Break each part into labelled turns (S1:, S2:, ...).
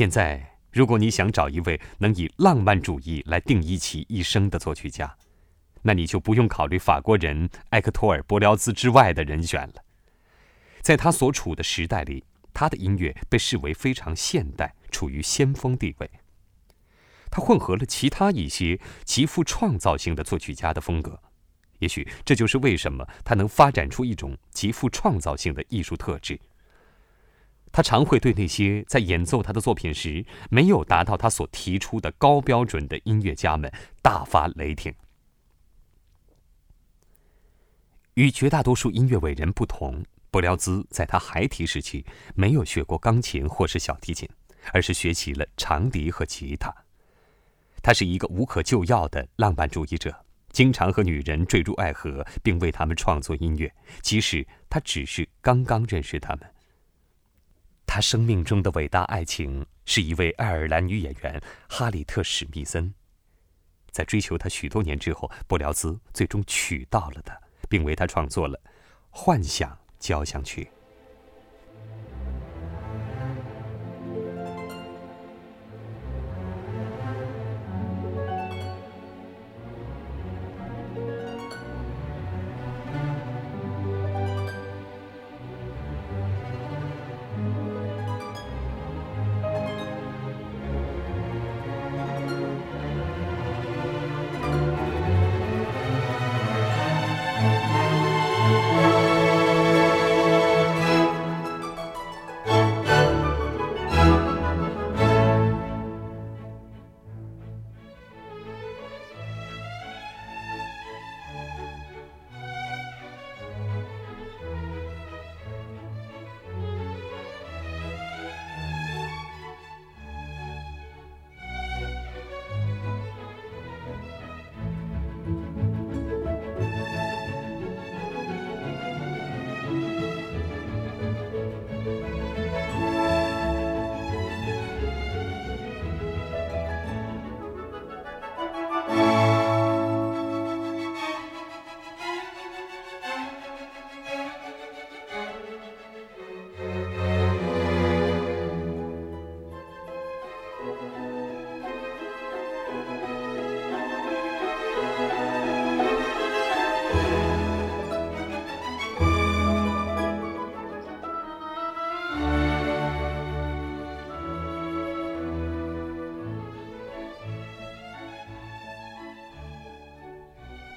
S1: 现在，如果你想找一位能以浪漫主义来定义其一生的作曲家，那你就不用考虑法国人埃克托尔·伯辽兹之外的人选了。在他所处的时代里，他的音乐被视为非常现代，处于先锋地位。他混合了其他一些极富创造性的作曲家的风格，也许这就是为什么他能发展出一种极富创造性的艺术特质。他常会对那些在演奏他的作品时没有达到他所提出的高标准的音乐家们大发雷霆。与绝大多数音乐伟人不同，布辽兹在他孩提时期没有学过钢琴或是小提琴，而是学习了长笛和吉他。他是一个无可救药的浪漫主义者，经常和女人坠入爱河，并为他们创作音乐，即使他只是刚刚认识他们。他生命中的伟大爱情是一位爱尔兰女演员哈里特·史密森。在追求他许多年之后，布辽兹最终娶到了她，并为她创作了《幻想交响曲》。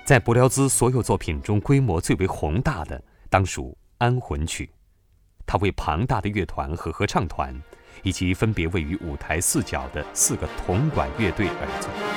S1: 在伯辽兹所有作品中，规模最为宏大的当属《安魂曲》，它为庞大的乐团和合唱团，以及分别位于舞台四角的四个铜管乐队而作。